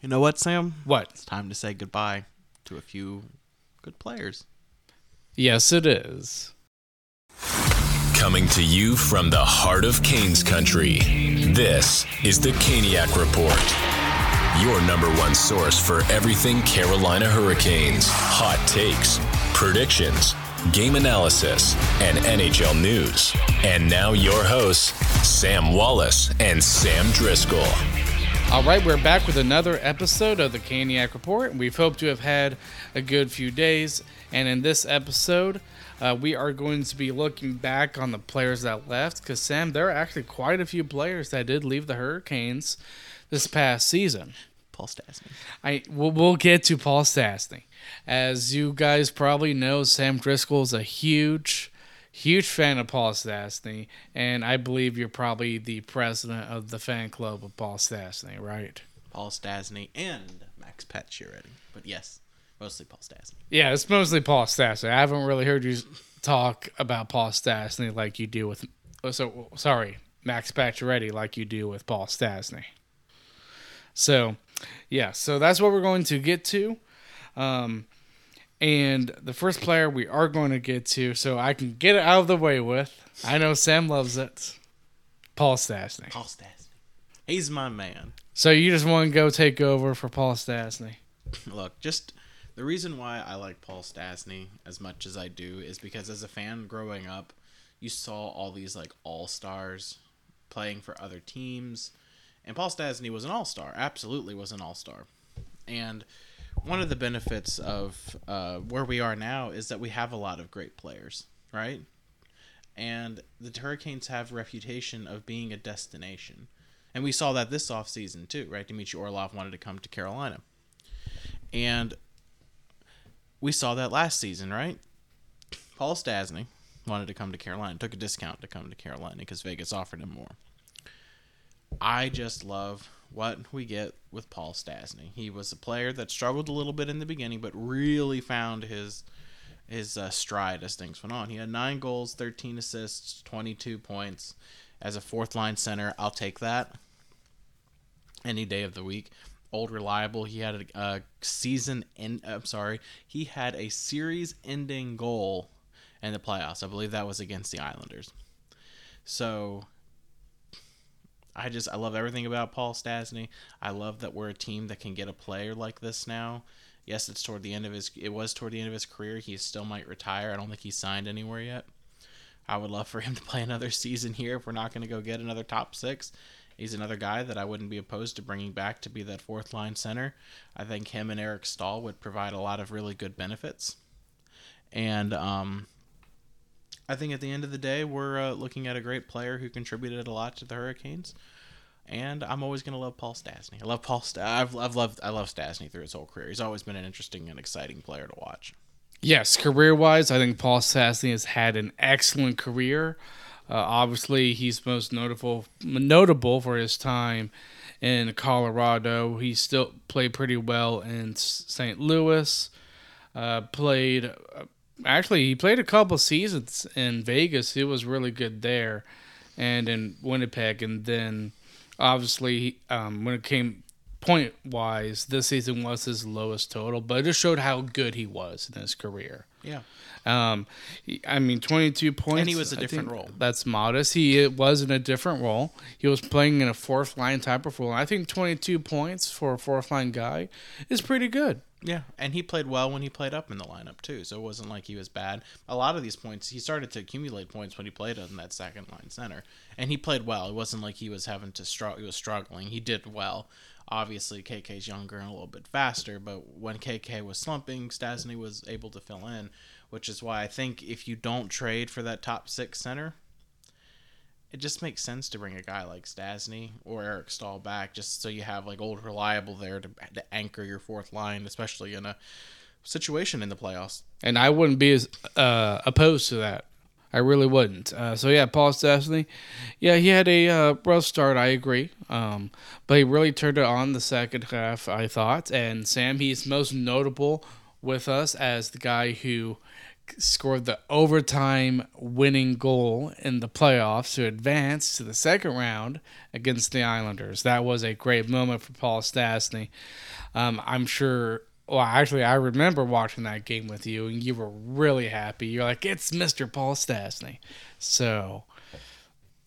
You know what, Sam? What? It's time to say goodbye to a few good players. Yes, it is. Coming to you from the heart of Canes country, this is the Caniac Report. Your number one source for everything Carolina Hurricanes, hot takes, predictions, game analysis, and NHL news. And now your hosts, Sam Wallace and Sam Driscoll. All right, we're back with another episode of the Caniac Report. We've hoped to have had a good few days, and in this episode, uh, we are going to be looking back on the players that left. Because Sam, there are actually quite a few players that did leave the Hurricanes this past season. Paul Stastny. I we'll, we'll get to Paul Stastny. As you guys probably know, Sam Driscoll is a huge, huge fan of Paul Stastny, and I believe you're probably the president of the fan club of Paul Stastny, right? Paul Stastny and Max Patch, Pacioretty. But yes, mostly Paul Stastny. Yeah, it's mostly Paul Stastny. I haven't really heard you talk about Paul Stastny like you do with. oh, So sorry, Max Pacioretty like you do with Paul Stastny. So, yeah, so that's what we're going to get to. Um, and the first player we are going to get to, so I can get it out of the way with. I know Sam loves it. Paul Stastny. Paul Stastny. He's my man. So you just want to go take over for Paul Stastny? Look, just the reason why I like Paul Stastny as much as I do is because as a fan growing up, you saw all these like all stars playing for other teams, and Paul Stastny was an all star. Absolutely was an all star, and one of the benefits of uh, where we are now is that we have a lot of great players, right? And the Hurricanes have reputation of being a destination. And we saw that this offseason too, right? Dmitry Orlov wanted to come to Carolina. And we saw that last season, right? Paul Stastny wanted to come to Carolina, took a discount to come to Carolina because Vegas offered him more. I just love what we get with Paul Stastny. He was a player that struggled a little bit in the beginning, but really found his his uh, stride as things went on. He had nine goals, 13 assists, 22 points as a fourth line center. I'll take that any day of the week. Old reliable. He had a, a season in. I'm sorry. He had a series-ending goal in the playoffs. I believe that was against the Islanders. So I just I love everything about Paul Stastny. I love that we're a team that can get a player like this now. Yes, it's toward the end of his. It was toward the end of his career. He still might retire. I don't think he's signed anywhere yet. I would love for him to play another season here if we're not going to go get another top six. He's another guy that I wouldn't be opposed to bringing back to be that fourth line center. I think him and Eric Staal would provide a lot of really good benefits. And um, I think at the end of the day, we're uh, looking at a great player who contributed a lot to the Hurricanes. And I'm always gonna love Paul Stastny. I love Paul. St- I've, I've loved I love Stastny through his whole career. He's always been an interesting and exciting player to watch. Yes, career wise, I think Paul Stastny has had an excellent career. Uh, obviously, he's most notable notable for his time in Colorado. He still played pretty well in St. Louis. Uh, played uh, actually he played a couple seasons in Vegas. He was really good there, and in Winnipeg, and then obviously um, when it came point wise, this season was his lowest total, but it just showed how good he was in his career. Yeah. Um, he, I mean, 22 points. And he was a different role. That's modest. He was in a different role. He was playing in a fourth line type of role. I think 22 points for a fourth line guy is pretty good. Yeah, and he played well when he played up in the lineup too. So it wasn't like he was bad. A lot of these points, he started to accumulate points when he played in that second line center, and he played well. It wasn't like he was having to struggle. He was struggling. He did well. Obviously, KK's younger and a little bit faster, but when KK was slumping, Stastny was able to fill in, which is why I think if you don't trade for that top six center, it just makes sense to bring a guy like Stastny or Eric Staal back, just so you have like old reliable there to, to anchor your fourth line, especially in a situation in the playoffs. And I wouldn't be as uh, opposed to that. I really wouldn't. Uh, so yeah, Paul Stastny, yeah, he had a uh, rough start. I agree, um, but he really turned it on the second half. I thought, and Sam, he's most notable with us as the guy who scored the overtime winning goal in the playoffs to advance to the second round against the Islanders. That was a great moment for Paul Stastny. Um, I'm sure. Well, actually, I remember watching that game with you, and you were really happy. You're like, "It's Mr. Paul Stastny." So,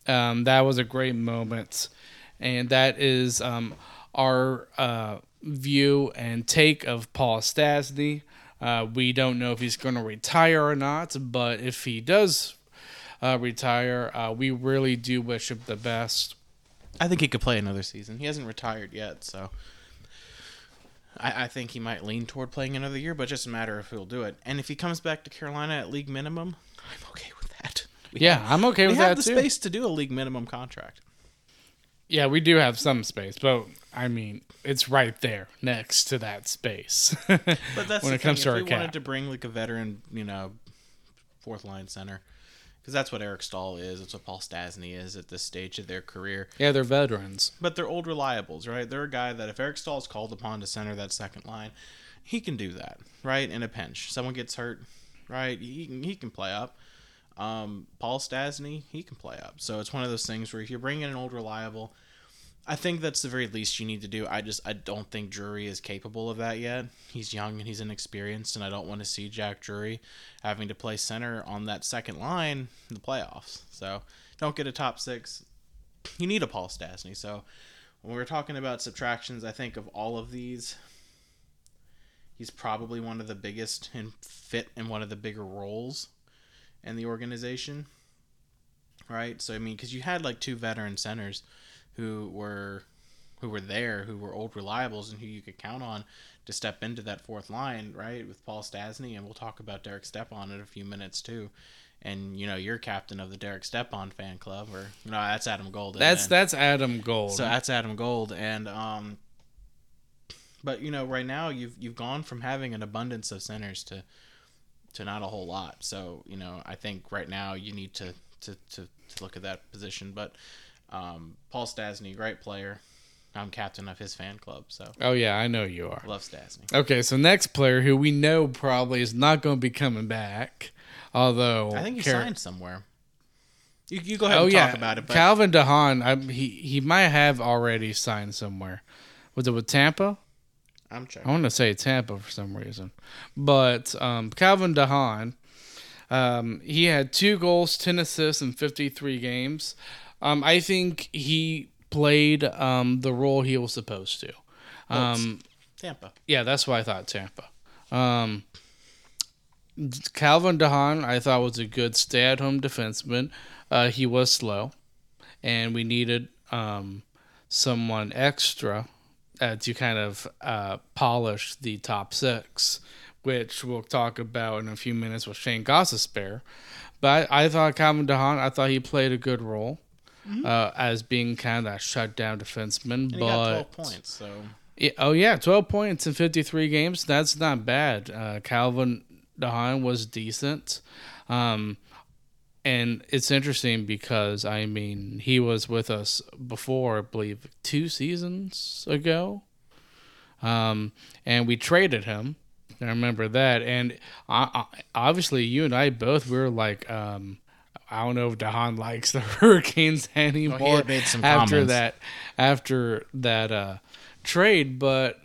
um, that was a great moment, and that is um, our uh, view and take of Paul Stastny. Uh, we don't know if he's going to retire or not, but if he does uh, retire, uh, we really do wish him the best. I think he could play another season. He hasn't retired yet, so I, I think he might lean toward playing another year, but just a matter of who'll do it. And if he comes back to Carolina at league minimum, I'm okay with that. We Yeah, have- I'm okay with that. we have the too. space to do a league minimum contract. Yeah, we do have some space, but I mean, it's right there next to that space. But that's when it comes thing. to if our we cap. wanted to bring like a veteran, you know, fourth line center, because that's what Eric Staal is. It's what Paul Stastny is at this stage of their career. yeah, they're veterans. But they're old reliables, right? They're a guy that if Eric Staal is called upon to center that second line, he can do that, right? In a pinch, someone gets hurt, right? He can, he can play up. Um, Paul Stastny, he can play up. So it's one of those things where if you're bringing an old reliable, I think that's the very least you need to do. I just I don't think Drury is capable of that yet. He's young and he's inexperienced, and I don't want to see Jack Drury having to play center on that second line in the playoffs. So don't get a top six. You need a Paul Stastny. So when we're talking about subtractions, I think of all of these, he's probably one of the biggest and fit in one of the bigger roles in the organization. Right? So I mean, because you had like two veteran centers who were who were there, who were old reliables, and who you could count on to step into that fourth line, right? With Paul Stastny, and we'll talk about Derek Stepan in a few minutes too. And you know, you're captain of the Derek Stepan fan club, or no, that's Adam Gold. That's it? that's Adam Gold. So that's Adam Gold, and um, but you know, right now you've you've gone from having an abundance of centers to to not a whole lot. So you know, I think right now you need to to to, to look at that position. But um, Paul Stastny, great player. I'm captain of his fan club, so oh yeah, I know you are. Love Stastny. Okay, so next player who we know probably is not going to be coming back, although I think he Car- signed somewhere. You, you go ahead Oh and yeah, talk about it, but Calvin DeHaan. I, he he might have already signed somewhere. Was it with Tampa? I'm checking. I want to say Tampa for some reason, but um, Calvin DeHaan, um, he had two goals, ten assists in fifty three games. Um, I think he played um, the role he was supposed to. Um, Tampa. yeah, that's why I thought Tampa. Um, Calvin DeHaan, I thought was a good stay-at-home defenseman. Uh, he was slow, and we needed um, someone extra uh, to kind of uh, polish the top six, which we'll talk about in a few minutes with Shane Gostisbehere. But I, I thought Calvin DeHaan, I thought he played a good role uh, as being kind of that shutdown defenseman. And but got 12 points, so yeah, oh yeah, twelve points in fifty three games. That's not bad. Uh, Calvin DeHaan was decent, um, and it's interesting because I mean he was with us before, I believe, two seasons ago, um, and we traded him. I remember that, and I, I, obviously you and I both we were like. Um, I don't know if DeHaan likes the Hurricanes anymore some after comments. that after that uh, trade, but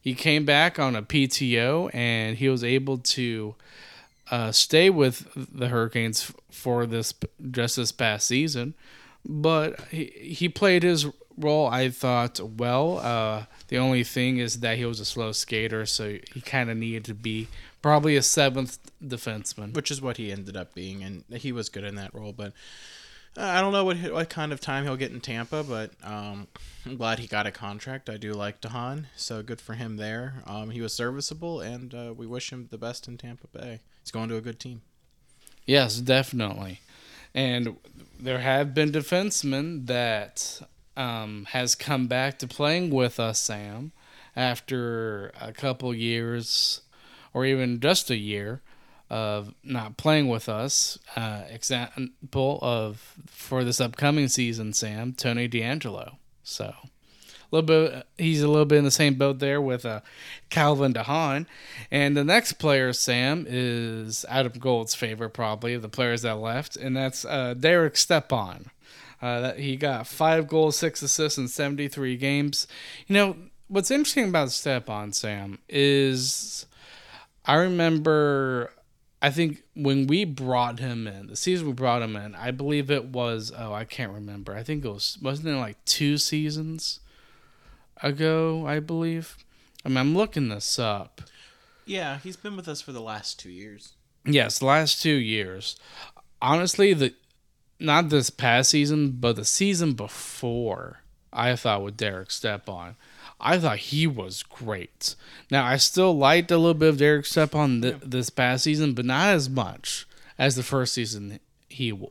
he came back on a PTO and he was able to uh, stay with the Hurricanes for this just this past season. But he he played his role, I thought, well. Uh, the only thing is that he was a slow skater, so he kind of needed to be probably a seventh defenseman. which is what he ended up being, and he was good in that role. But uh, I don't know what what kind of time he'll get in Tampa, but um, I'm glad he got a contract. I do like DeHaan, so good for him there. Um, he was serviceable, and uh, we wish him the best in Tampa Bay. He's going to a good team. Yes, definitely. And there have been defensemen that um, has come back to playing with us, Sam, after a couple years or even just a year of not playing with us. Uh, example of for this upcoming season, Sam, Tony DeAngelo. So a little bit. He's a little bit in the same boat there with uh, Calvin DeHaan. And the next player, Sam, is Adam Gold's favorite, probably of the players that left, and that's uh, Derek Stepan. Uh, that he got five goals, six assists in 73 games. You know what's interesting about Stepan, Sam, is I remember. I think when we brought him in, the season we brought him in, I believe it was oh I can't remember. I think it was wasn't it like two seasons ago, I believe. I mean I'm looking this up. Yeah, he's been with us for the last two years. Yes, last two years. Honestly, the not this past season, but the season before, I thought with Derek Stepan, I thought he was great. Now I still liked a little bit of Derek Stepan th- this past season, but not as much as the first season he w-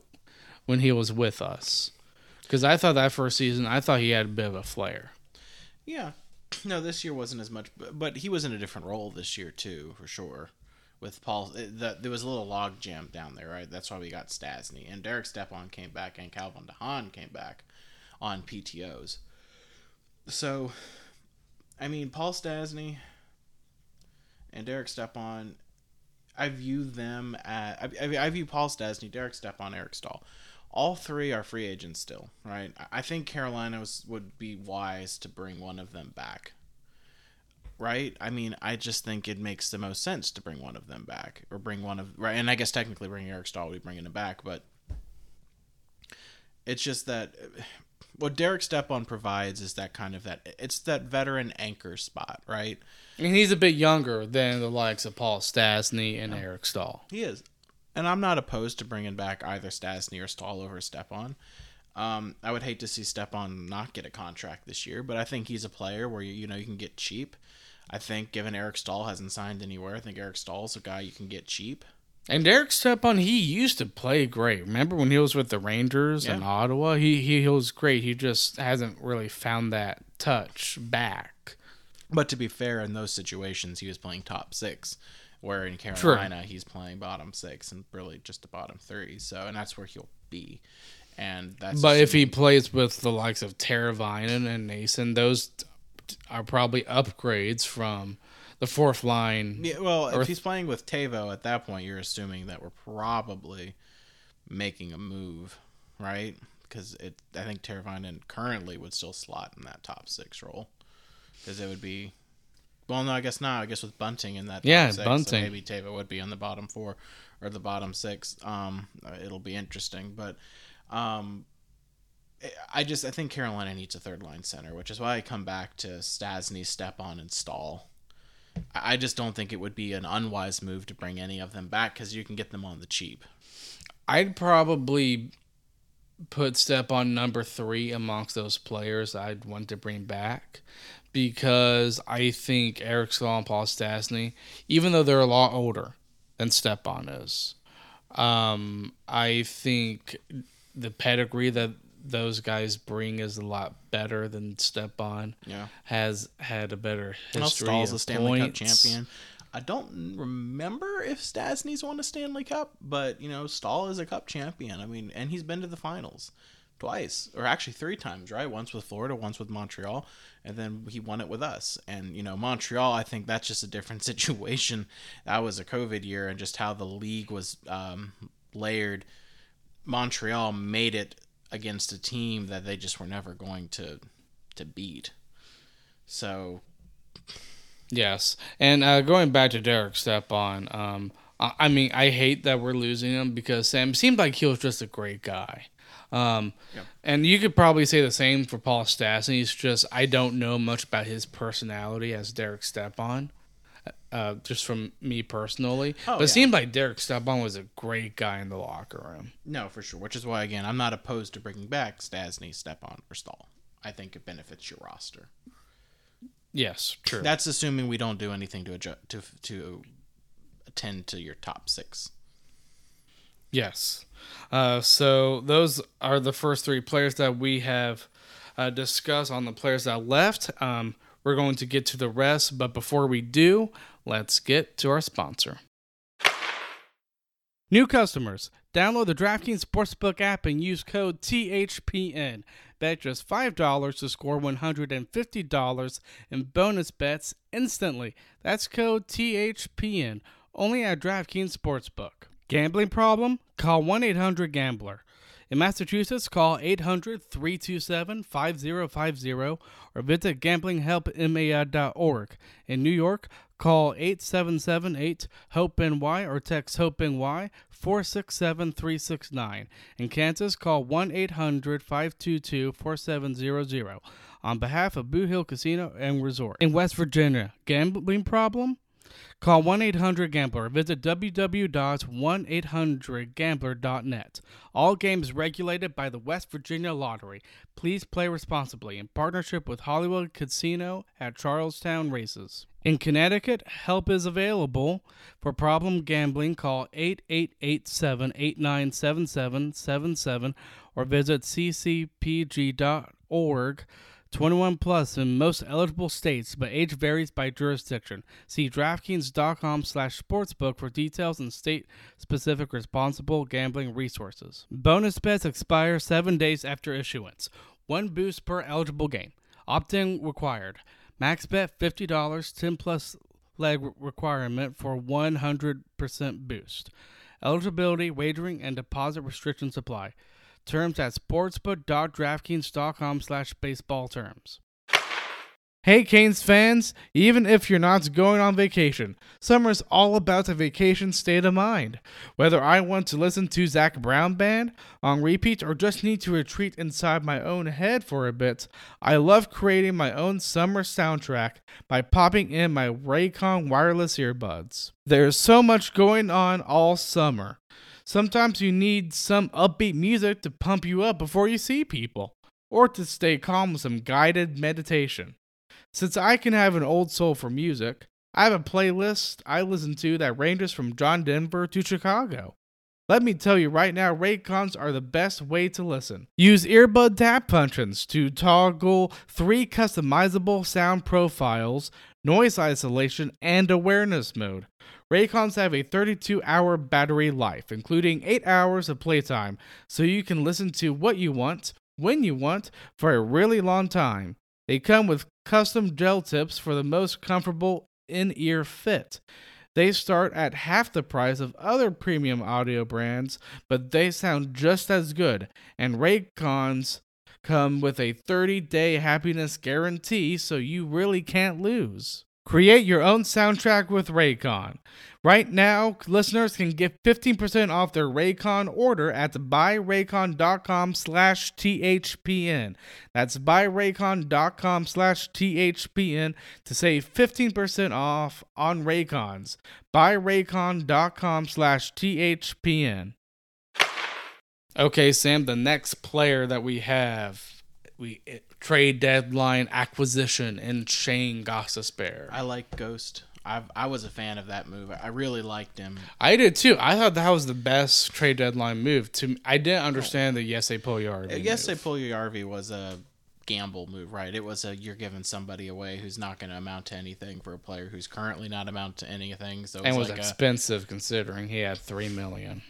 when he was with us. Because I thought that first season, I thought he had a bit of a flair. Yeah. No, this year wasn't as much, but, but he was in a different role this year too, for sure. With Paul, eh, the, there was a little log jam down there, right? That's why we got Stastny and Derek Stepan came back, and Calvin DeHaan came back on PTOS. So, I mean, Paul Stastny and Derek Stepan, I view them at I, I view Paul Stastny, Derek Stepan, Eric Staal. All three are free agents still, right? I think Carolina was, would be wise to bring one of them back. Right? I mean, I just think it makes the most sense to bring one of them back or bring one of right. And I guess technically bringing Eric Staal would be bringing him back, but it's just that what Derek Stepan provides is that kind of that it's that veteran anchor spot, right? And he's a bit younger than the likes of Paul Stastny and Eric Staal. He is, and I'm not opposed to bringing back either Stastny or Staal over Stepan. Um, I would hate to see Stepan not get a contract this year, but I think he's a player where you you know you can get cheap. I think given Eric Staal hasn't signed anywhere, I think Eric Staal's a guy you can get cheap. And Derek Stepan, he used to play great. Remember when he was with the Rangers Yeah. in Ottawa? He, he he was great. He just hasn't really found that touch back. But to be fair, in those situations, he was playing top six, where in Carolina he's playing bottom six and really just a bottom three. So, and that's where he'll be. And that's But if he plays with the likes of Teravainen and Nason, those are probably upgrades from the fourth line. yeah, well, if he's playing with Tavo at that point, you're assuming that we're probably making a move, right? Because it, I think Teravainen currently would still slot in that top six role, because it would be. Well, no, I guess not. I guess with Bunting in that. Yeah, six, Bunting. So maybe Tavo would be on the bottom four or the bottom six. Um, it'll be interesting, but um, I just I think Carolina needs a third line center, which is why I come back to Stastny, Stepan, and Staal. I just don't think it would be an unwise move to bring any of them back because you can get them on the cheap. I'd probably put Step on number three amongst those players I'd want to bring back because I think Eric Staal and Paul Stastny, even though they're a lot older than Stepan is, um, I think the pedigree that those guys bring is a lot better than Stepan. Yeah. Has had a better Well, history. Staal's of a Stanley Cup champion. I don't remember if Stastny's won a Stanley Cup, but you know, Staal is a Cup champion. I mean, and he's been to the finals twice, or actually three times, right? Once with Florida, once with Montreal, and then he won it with us. And you know, Montreal, I think that's just a different situation. That was a COVID year, and just how the league was um, layered. Montreal made it against a team that they just were never going to to beat. So Yes, and uh, going back to Derek Stepan, um, I, I mean, I hate that we're losing him because Sam seemed like he was just a great guy. Um. And you could probably say the same for Paul Stastny. It's just I don't know much about his personality as Derek Stepan, uh, just from me personally. Oh, but it yeah. seemed like Derek Stepan was a great guy in the locker room. No, for sure. Which is why, again, I'm not opposed to bringing back Stastny, Stepan, or Staal. I think it benefits your roster. Yes, true. That's assuming we don't do anything to adjust, to to attend to your top six. Yes. Uh, so those are the first three players that we have uh, discussed on the players that left. Um, we're going to get to the rest, but before we do, let's get to our sponsor. New customers, download the DraftKings Sportsbook app and use code THPN. Bet just $5 to score $150 in bonus bets instantly. That's code THPN, only at DraftKings Sportsbook. Gambling problem? Call 1 800 Gambler. In Massachusetts, call 800 327 5050 or visit gamblinghelpma.org. In New York, call 877 8 HOPE NY or text HOPE NY 467 369. In Kansas, call 1 800 522 4700 on behalf of Boot Hill Casino and Resort. In West Virginia, gambling problem? Call 1 800 Gambler. Visit www.1800Gambler.net. All games regulated by the West Virginia Lottery. Please play responsibly in partnership with Hollywood Casino at Charlestown Races. In Connecticut, help is available. For problem gambling, call 8887 897777 or visit ccpg.org. 21 plus in most eligible states, but age varies by jurisdiction. See DraftKings.com slash sportsbook for details and state-specific responsible gambling resources. Bonus bets expire seven days after issuance. One boost per eligible game. Opt-in required. Max bet $50, 10 plus leg requirement for 100% boost. Eligibility, wagering, and deposit restrictions apply. Terms at sportsbook.draftkings.com slash baseball terms. Hey Canes fans, even if you're not going on vacation, summer's all about a vacation state of mind. Whether I want to listen to Zac Brown Band on repeat or just need to retreat inside my own head for a bit, I love creating my own summer soundtrack by popping in my Raycon wireless earbuds. There's so much going on all summer. Sometimes you need some upbeat music to pump you up before you see people, or to stay calm with some guided meditation. Since I can have an old soul for music, I have a playlist I listen to that ranges from John Denver to Chicago. Let me tell you right now, Raycons are the best way to listen. Use earbud tap functions to toggle three customizable sound profiles, noise isolation, and awareness mode. Raycons have a 32 hour battery life, including 8 hours of playtime, so you can listen to what you want, when you want, for a really long time. They come with custom gel tips for the most comfortable in ear fit. They start at half the price of other premium audio brands, but they sound just as good. And Raycons come with a 30 day happiness guarantee, so you really can't lose. Create your own soundtrack with Raycon. Right now, listeners can get 15% off their Raycon order at buyraycon.com slash THPN. That's buyraycon.com slash THPN to save 15% off on Raycons. Buyraycon.com slash THPN. Okay, Sam, the next player that we have, we trade deadline acquisition in Shane Gostisbehere. I like Ghost. I I was a fan of that move. I really liked him. I did too. I thought that was the best trade deadline move. To I didn't understand the Jesse Puljujarvi. Uh, I guess Puljujarvi was a gamble move, right? It was a you're giving somebody away who's not going to amount to anything for a player who's currently not amount to anything. So and was like expensive a, considering he had three million.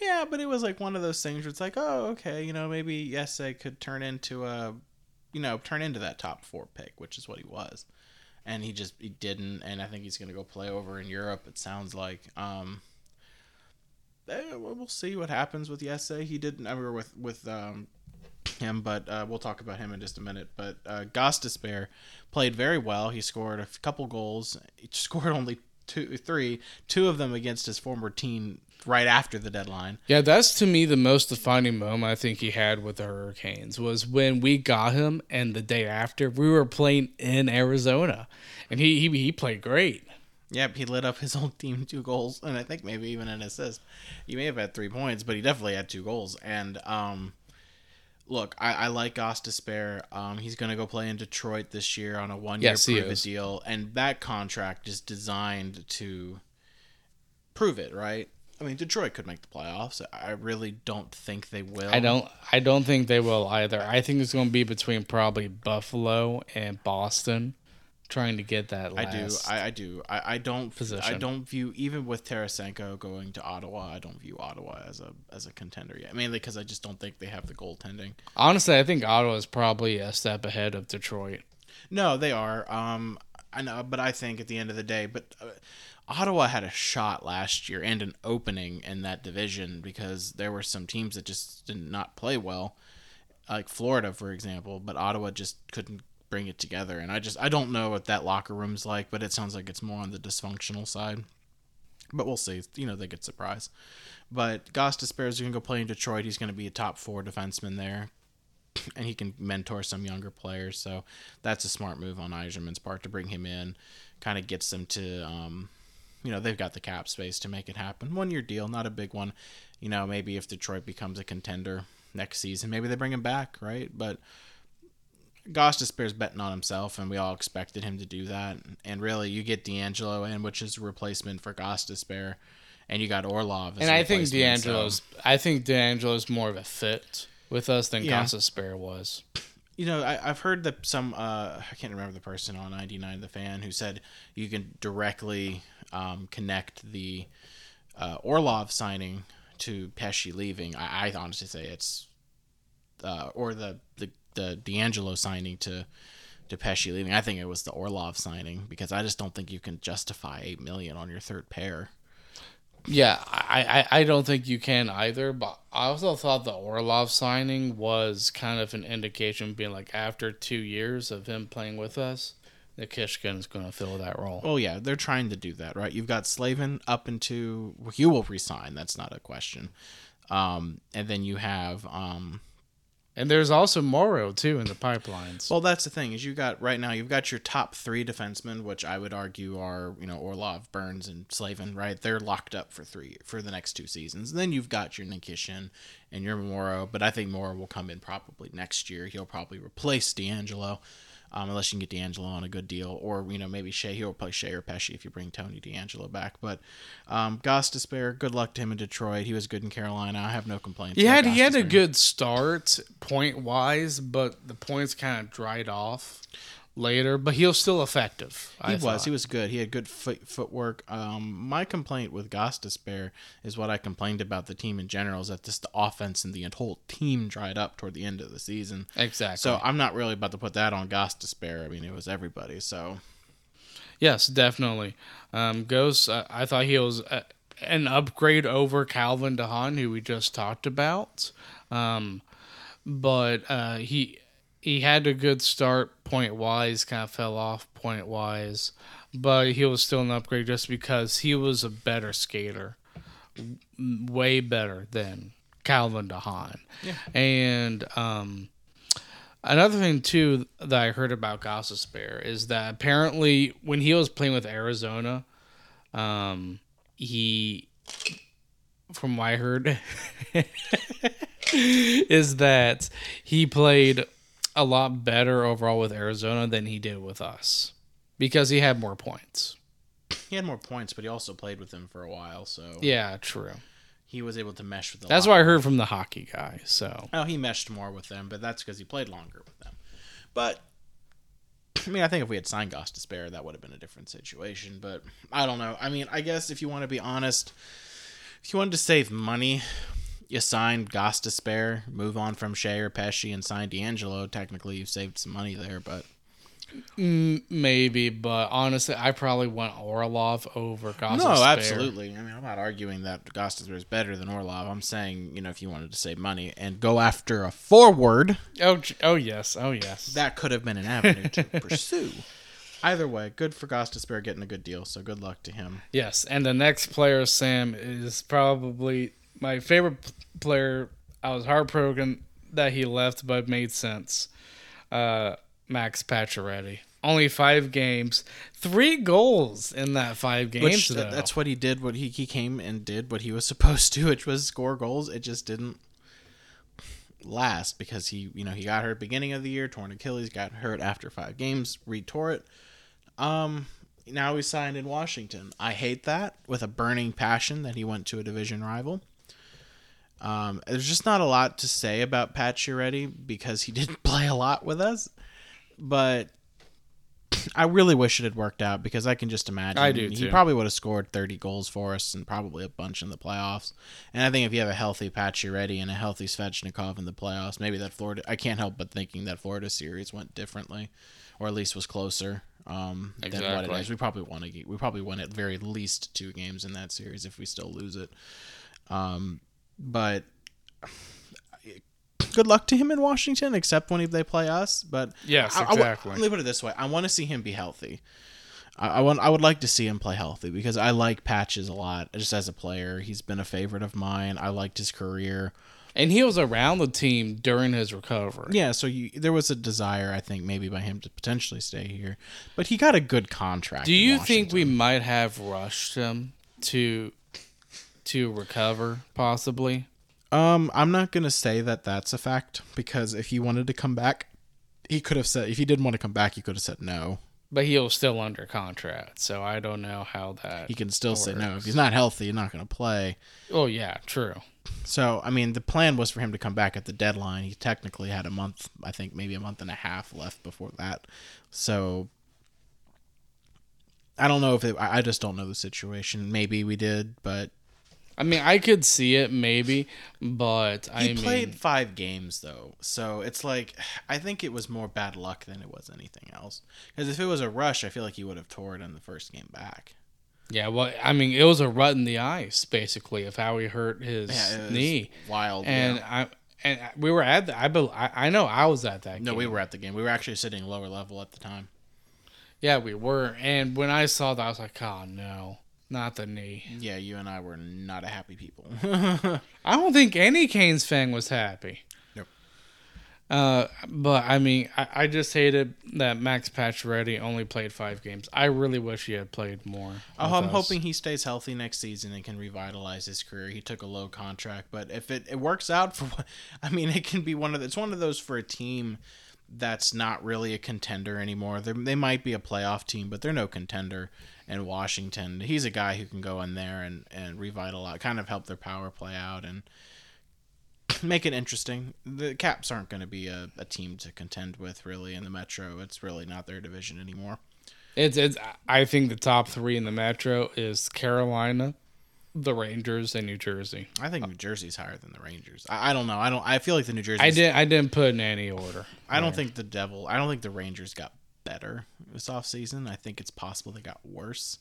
Yeah, but it was like one of those things where it's like, oh, okay, you know, maybe Jesse could turn into a, you know, turn into that top four pick, which is what he was and he just he didn't and i think he's to go play over in europe it sounds like um eh, we'll see what happens with Jesse. He did never with with um, him, but uh, we'll talk about him in just a minute. But uh, Gostisbehere played very well. He scored a couple goals. He scored only two, three, two of them against his former team right after the deadline. Yeah, that's to me the most defining moment I think he had with the Hurricanes was when we got him, and the day after we were playing in Arizona, and he he, he played great. Yep, he lit up his old team two goals, and I think maybe even an assist. He may have had three points, but he definitely had two goals. And um, look, I, I like Gostisbehere. Um, he's going to go play in Detroit this year on a one-year yes, prove deal, and that contract is designed to prove it, right? I mean, Detroit could make the playoffs. I really don't think they will. I don't. I don't think they will either. I think it's going to be between probably Buffalo and Boston trying to get that. I do. I, I do. I, I don't. I don't view even with Tarasenko going to Ottawa. I don't view Ottawa as a as a contender yet. Mainly because I just don't think they have the goaltending. Honestly, I think Ottawa is probably a step ahead of Detroit. No, they are. Um, I know, but I think at the end of the day, but uh, Ottawa had a shot last year and an opening in that division because there were some teams that just did not play well, like Florida, for example. But Ottawa just couldn't bring it together, and I just I don't know what that locker room's like, but it sounds like it's more on the dysfunctional side. But we'll see. You know, they get surprised. But Gostisbehere is going to go play in Detroit. He's going to be a top four defenseman there and he can mentor some younger players. So that's a smart move on Yzerman's part to bring him in. Kind of gets them to, um, you know, they've got the cap space to make it happen. One year deal, not a big one. You know, maybe if Detroit becomes a contender next season, maybe they bring him back, right? But Gostisbehere's betting on himself, and we all expected him to do that. And really, you get DeAngelo in, which is a replacement for Gostisbehere, and you got Orlov. As And I think replacement, so- DeAngelo's. I think DeAngelo's more of a fit with us than Yeah. Gostisbehere was. you know, I, I've heard that some uh, I can't remember the person on 99 the fan who said you can directly um, connect the uh, Orlov signing to Pesce leaving. I, I honestly say it's uh, or the the the DeAngelo signing to to Pesce leaving. I think it was the Orlov signing because I just don't think you can justify eight million on your third pair. Yeah, I, I, I don't think you can either. But I also thought the Orlov signing was kind of an indication, being like after two years of him playing with us, Nikishin's going to fill that role. Oh yeah, they're trying to do that, right? You've got Slavin up into you will resign. That's not a question. Um, and then you have um, And there's also Morrow too in the pipelines. Well, that's the thing is you got right now you've got your top three defensemen, which I would argue are you know Orlov, Burns, and Slavin. Right, they're locked up for three for the next two seasons. then you've got your Nikishin and your Morrow, but I think Morrow will come in probably next year. He'll probably replace DeAngelo. Um, unless you can get DeAngelo on a good deal, or you know maybe Shea, he'll play Shea or Pesce if you bring Tony DeAngelo back. But um, Gostisbehere, good luck to him in Detroit. He was good in Carolina. I have no complaints. he had he had a good start point wise, but the points kind of dried off later. But he was still effective. I He was. thought. He was good. He had good foot, footwork. Um, my complaint with Gostisbehere is what I complained about the team in general is that just the offense and the whole team dried up toward the end of the season. exactly. So I'm not really about to put that on Gostisbehere. I mean, it was everybody. So Yes, definitely. Um, Ghost, uh, I thought he was uh, an upgrade over Calvin DeHaan, who we just talked about. Um, but uh, he he had a good start point wise, kind of fell off point wise, but he was still an upgrade just because he was a better skater, way better than Calvin DeHaan. Yeah. And um, Another thing too that I heard about Gostisbehere is that apparently when he was playing with Arizona, um, he, from what I heard, is that he played a lot better overall with Arizona than he did with us because he had more points. he had more points, but he also played with them for a while. So Yeah, true. he was able to mesh with the. That's what I heard from the hockey guy. So Oh, he meshed more with them, but that's because he played longer with them. But I mean, I think if we had signed Gostisbehere, that would have been a different situation. But I don't know. I mean, I guess if you want to be honest, if you wanted to save money, you signed Gostisbehere, move on from Shea or Pesce, and sign DeAngelo. Technically, you've saved some money there, but maybe, but honestly, I probably want Orlov over Gostisbehere no, absolutely. I mean, I'm not arguing that Gostisbehere is better than Orlov. I'm saying, you know, if you wanted to save money and go after a forward. Oh, oh yes, oh yes. that could have been an avenue to pursue. Either way, good for Gostisbehere getting a good deal, so good luck to him. Yes, and the next player, Sam, is probably my favorite p- player. I was heartbroken that he left, but it made sense. Uh, Max Pacioretty. Only five games, three goals in that five games. Which though. that's what he did. What he he came and did what he was supposed to, which was score goals. It just didn't last because he you know he got hurt beginning of the year, torn Achilles, got hurt after five games, retore it. Um, now he's signed in Washington. I hate that with a burning passion that he went to a division rival. Um, there's just not a lot to say about Pacioretty because he didn't play a lot with us, but I really wish it had worked out because I can just imagine I do, he too. probably would have scored 30 goals for us and probably a bunch in the playoffs. And I think if you have a healthy Pacioretty and a healthy Svechnikov in the playoffs, maybe that Florida I can't help but thinking that Florida series went differently or at least was closer um, than what it is. We probably won a, we probably won at very least two games in that series if we still lose it. Um, but good luck to him in Washington, except when they play us. But Yes, I- I exactly. let me put it this way: I want to see him be healthy. I, I want. I would like to see him play healthy because I like Patches a lot. Just as a player, he's been a favorite of mine. I liked his career. And he was around the team during his recovery. Yeah, so you, there was a desire, I think, maybe by him to potentially stay here, but he got a good contract. Do you think we might have rushed him to to recover possibly? Um, I'm not gonna say that that's a fact because if he wanted to come back, he could have said. If he didn't want to come back, he could have said no. But he was still under contract, so I don't know how that. He can still say no. If he's not healthy, he's not gonna play. Oh yeah, true. So, I mean, the plan was for him to come back at the deadline. He technically had a month, I think maybe a month and a half left before that. So, I don't know if it, I just don't know the situation. Maybe we did, but I mean, I could see it maybe, but I he mean, played five games though. So it's like I think it was more bad luck than it was anything else. Because if it was a rush, I feel like he would have tore it in the first game back. yeah. Well, I mean, it was a rut in the ice basically of how he hurt his Yeah, knee, wild. and yeah. I and we were at the. I bel I, I know I was at that. Game. No, game. we were at the game. We were actually sitting lower level at the time. Yeah, we were. And when I saw that, I was like, oh no, not the knee. Yeah, you and I were not a happy people. I don't think any Canes fan was happy. Nope. Uh, but I mean, I, I just hated that Max Pacioretty only played five games. I really wish he had played more. Oh, I'm us. hoping he stays healthy next season and can revitalize his career. He took a low contract, but if it, it works out for, I mean, it can be one of the, it's one of those for a team that's not really a contender anymore. They're, they might be a playoff team, but they're no contender. In Washington, he's a guy who can go in there and and revitalize, kind of help their power play out and make it interesting. The Caps aren't going to be a, a team to contend with really in the Metro. It's really not their division anymore. It's it's. I think the top three in the Metro is Carolina, the Rangers, and New Jersey. I think New Jersey's higher than the Rangers. I, I don't know. I don't. I feel like the New Jersey. I didn't. I didn't put in any order. I don't think the Devil. I don't think the Rangers got better this offseason. I think it's possible they got worse,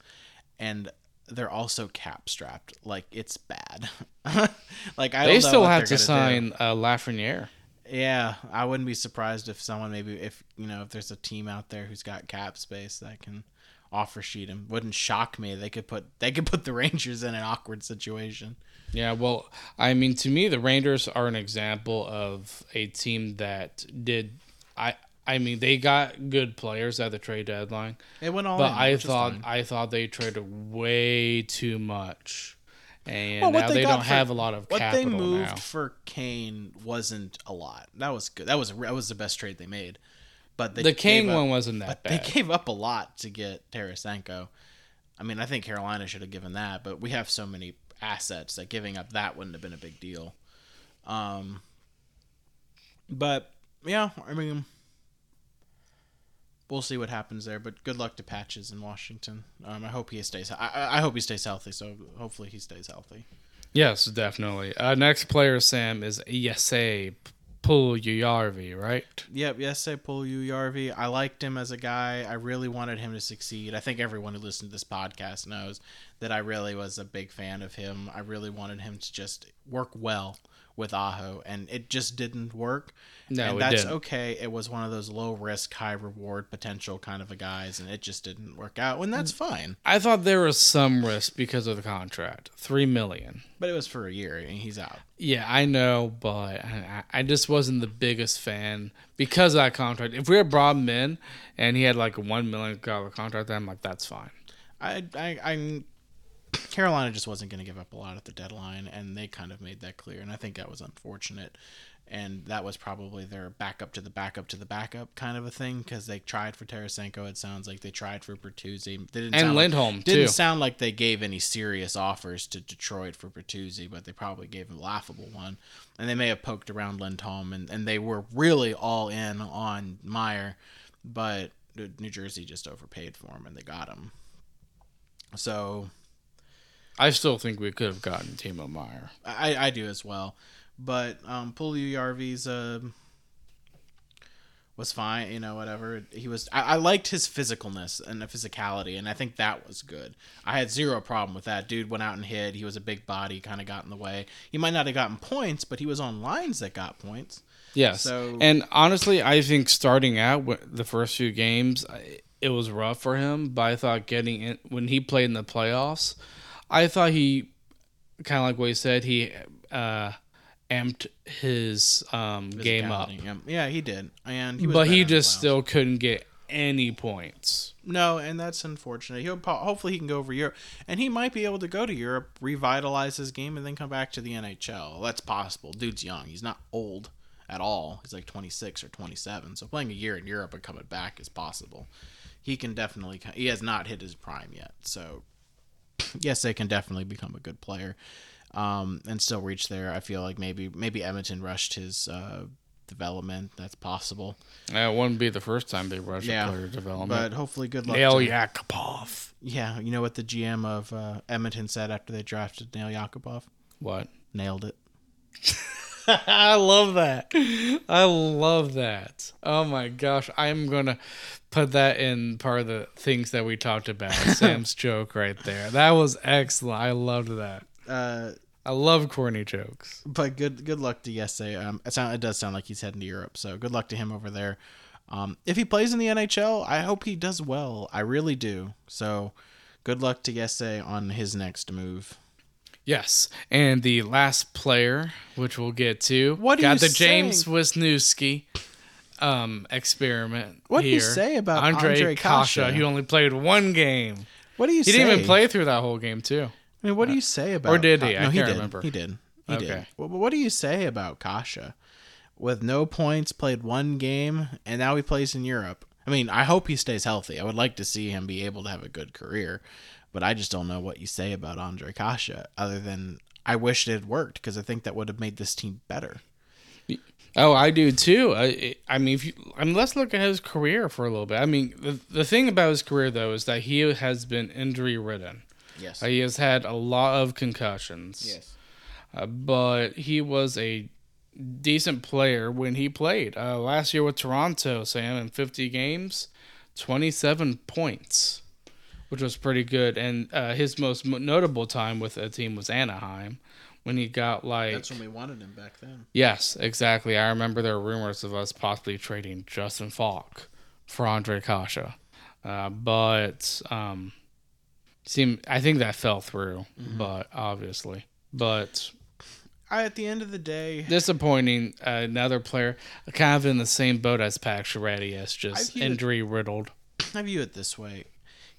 and they're also cap strapped. Like it's bad. like I. They don't still have to do. sign uh, Lafreniere. Yeah, I wouldn't be surprised if someone maybe if you know if there's a team out there who's got cap space that can offer sheet him. Wouldn't shock me. They could put they could put the Rangers in an awkward situation. Yeah, well, I mean, to me, the Rangers are an example of a team that did. I I mean, they got good players at the trade deadline, It went all but in, I thought. I thought they traded way too much, and Well, now they, got don't for- have a lot of what capital they moved now. for Kane wasn't a lot. That was good. That was that was the best trade they made. But they The Kane up- one wasn't that but bad. They gave up a lot to get Tarasenko. I mean, I think Carolina should have given that, but we have so many assets that giving up that wouldn't have been a big deal. Um, but yeah, I mean, we'll see what happens there. But good luck to Patches in Washington. Um, I hope he stays. I, I hope he stays healthy. So hopefully he stays healthy. Yes, definitely. Uh, next player, Sam, is Jesse Puljujärvi, right? Yep, yes, I pull you, Yarvi. I liked him as a guy. I really wanted him to succeed. I think everyone who listened to this podcast knows that I really was a big fan of him. I really wanted him to just work well with Aho, and it just didn't work. No, and that's didn't. okay. It was one of those low risk, high reward potential kind of a guys, and it just didn't work out, and that's fine. I thought there was some risk because of the contract, three million. But it was for a year, and he's out. Yeah, I know, but I, I just wasn't the biggest fan because of that contract. If we had brought him in and he had like a one million dollar contract, then I'm like, that's fine. I, I, I, Carolina just wasn't going to give up a lot at the deadline, and they kind of made that clear. And I think that was unfortunate. And that was probably their backup to the backup to the backup kind of a thing because they tried for Tarasenko. It sounds like they tried for Bertuzzi. They didn't And sound like- Lindholm, didn't too. sound like they gave any serious offers to Detroit for Bertuzzi, but they probably gave a laughable one. And they may have poked around Lindholm, and, and they were really all in on Meier, but New Jersey just overpaid for him and they got him. So I still think we could have gotten Timo Meier. I, I do as well. But um, Puljujärvi's uh, was fine, you know, whatever. He was. I, I liked his physicalness and the physicality, and I think that was good. I had zero problem with that. Dude went out and hit. He was a big body, kind of got in the way. He might not have gotten points, but he was on lines that got points. Yes. So- and honestly, I think starting out with the first few games, it was rough for him. But I thought getting in when he played in the playoffs, I thought he kind of like what he said. He uh, amped his um, game up, Yeah, he did, and he was but he just still couldn't get any points. No, and that's unfortunate. He'll hopefully he can go over Europe, and he might be able to go to Europe, revitalize his game, and then come back to the NHL. That's possible. Dude's young. He's not old at all. He's like 26 or 27. So playing a year in Europe and coming back is possible. He can definitely. He has not hit his prime yet. So yes, they can definitely become a good player, um, and still reach there. I feel like maybe maybe Edmonton rushed his uh, development. That's possible. That wouldn't be the first time they rush Yeah, a player development. But hopefully, good luck. Nail to- Yakupov. Yeah, you know what the GM of uh, Edmonton said after they drafted Nail Yakupov? What? Nailed it. I love that. I love that. Oh my gosh. I'm going to put that in part of the things that we talked about. Sam's joke right there. That was excellent. I loved that. Uh, I love corny jokes. but good good luck to Jesse. Um, it, sound, it does sound like he's heading to Europe, so good luck to him over there. Um, if he plays in the NHL, I hope he does well. I really do. So good luck to Jesse on his next move. Yes. And the last player, which we'll get to, What got the James? Wisniewski um, experiment. What do you say about Ondrej, Ondrej Kase? Kase? He only played one game. What do you say? He say? didn't even play through that whole game, too. I mean, what do you say about? Or did he? I no, he can't did. remember. He did. He did. Okay. Well, but what do you say about Kase? With no points, played one game, and now he plays in Europe. I mean, I hope he stays healthy. I would like to see him be able to have a good career, but I just don't know what you say about Ondrej Kase, other than I wish it had worked because I think that would have made this team better. Oh, I do too. I, I mean, if you, I mean, let's look at his career for a little bit. I mean, the, the thing about his career though is that he has been injury ridden. Yes. Uh, he has had a lot of concussions. yes. Uh, but he was a decent player when he played. Uh, last year with Toronto, Sam, in 50 games, 27 points, which was pretty good. And uh, his most notable time with a team was Anaheim, when he got like That's when we wanted him back then. Yes, exactly. I remember there were rumors of us possibly trading Justin Faulk for Ondrej Kase, uh, but um, seem I think that fell through. But obviously, but I, at the end of the day, disappointing. Uh, another player, kind of in the same boat as Pacioretty, as just injury riddled. I view it this way.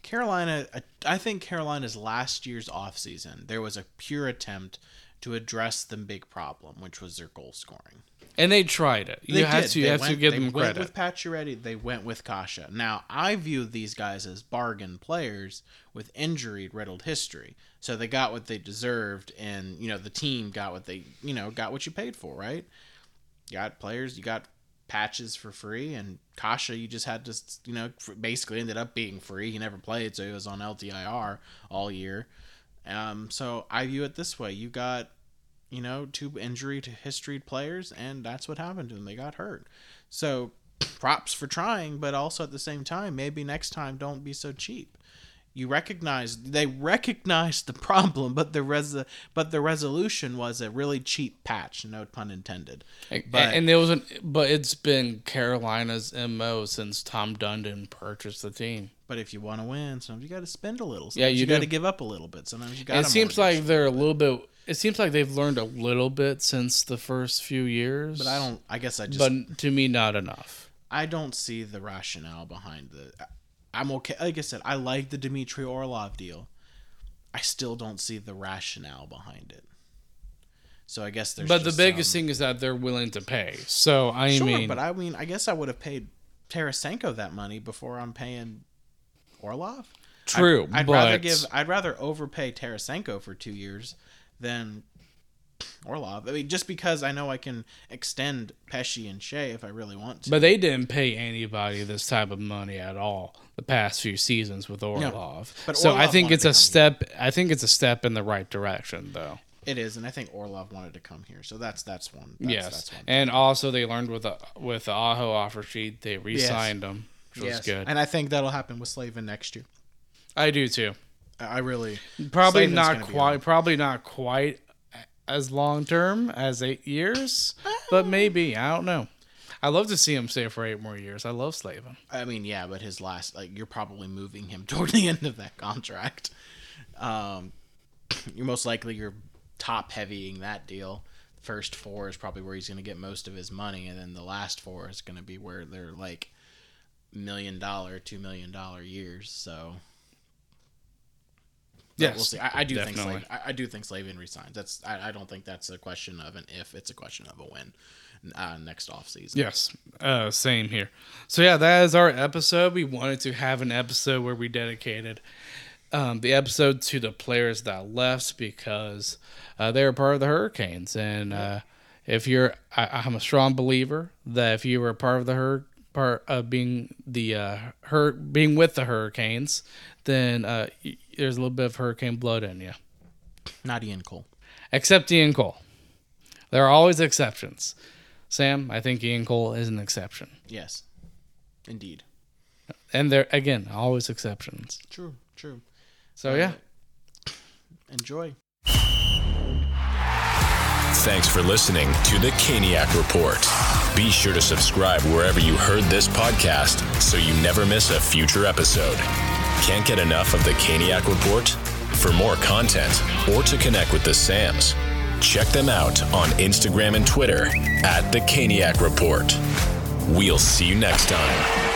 Carolina, I think Carolina's last year's offseason, there was a pure attempt to address the big problem, which was their goal scoring. And they tried it. You They have did. to, you They have to went- give they them went credit. with Pacioretty. They went with Kase. Now I view these guys as bargain players with injury riddled history. So they got what they deserved, and you know the team got what they you know got what you paid for, right? You got players, you got patches for free, and Kase you just had to you know basically ended up being free. He never played, so he was on LTIR all year. Um, so I view it this way: you got you know, two injury to history players, and that's what happened to them. They got hurt. So props for trying, but also at the same time, maybe next time don't be so cheap. You recognize they recognized the problem, but the res but the resolution was a really cheap patch, no pun intended. And- But and there was an, but it's been Carolina's mo since Tom Dundon purchased the team. but if you want to win, sometimes you got to spend a little. Sometimes Yeah, you you got to give up a little bit. Sometimes you got. it seems like they're a little bit. It seems like they've learned a little bit since the first few years, but I don't. I guess I just. but to me, not enough. I don't see the rationale behind the. I'm okay. Like I said, I like the Dmitry Orlov deal. I still don't see the rationale behind it. So I guess there's. But the biggest some- thing is that they're willing to pay. So I Sure, mean, but I mean, I guess I would have paid Tarasenko that money before I'm paying Orlov. true. I'd but rather give. I'd rather overpay Tarasenko for two years than Orlov. I mean, just because I know I can extend Pesce and Skjei if I really want to. But they didn't pay anybody this type of money at all the past few seasons with Orlov. but so I think it's a step. I think it's a step in the right direction, though. it is, and I think Orlov wanted to come here, so that's that's one. That's, yes, that's one. and also they learned with the with the Aho offer sheet, they re-signed him, which Yes. was good. And I think that'll happen with Slavin next year. I do too. I I really Probably Slavin's not quite. Probably not quite as long term as eight years, but maybe I don't know. I love to see him stay for eight more years. I love Slavin. I mean, yeah, but his last, like, you're probably moving him toward the end of that contract. Um, you're most likely you're top heavying that deal. First four is probably where he's going to get most of his money, and then the last four is going to be where they're like million dollar, two million dollar years. So Yes, we'll see. I, I do think. Slavin, I, I do think Slavin resigns. That's I, I don't think that's a question of an if. It's a question of a when. Uh, next off season. Yes, uh, same here. So yeah, that is our episode. We wanted to have an episode where we dedicated um, the episode to the players that left because uh, they were part of the Hurricanes, and uh, if you're, I, I'm a strong believer that if you were part of the hur- part of being the uh, hur- being with the Hurricanes, then uh, y- there's a little bit of Hurricane blood in you. Not Ian Cole. Except Ian Cole. There are always exceptions. Sam, I think Ian Cole is an exception. Yes, indeed. And there again, always exceptions. True. True. So yeah. Enjoy. Thanks for listening to the Caniac Report. Be sure to subscribe wherever you heard this podcast so you never miss a future episode. Can't get enough of the Caniac Report? For more content or to connect with the Sams, check them out on Instagram and Twitter at the Caniac Report. We'll see you next time.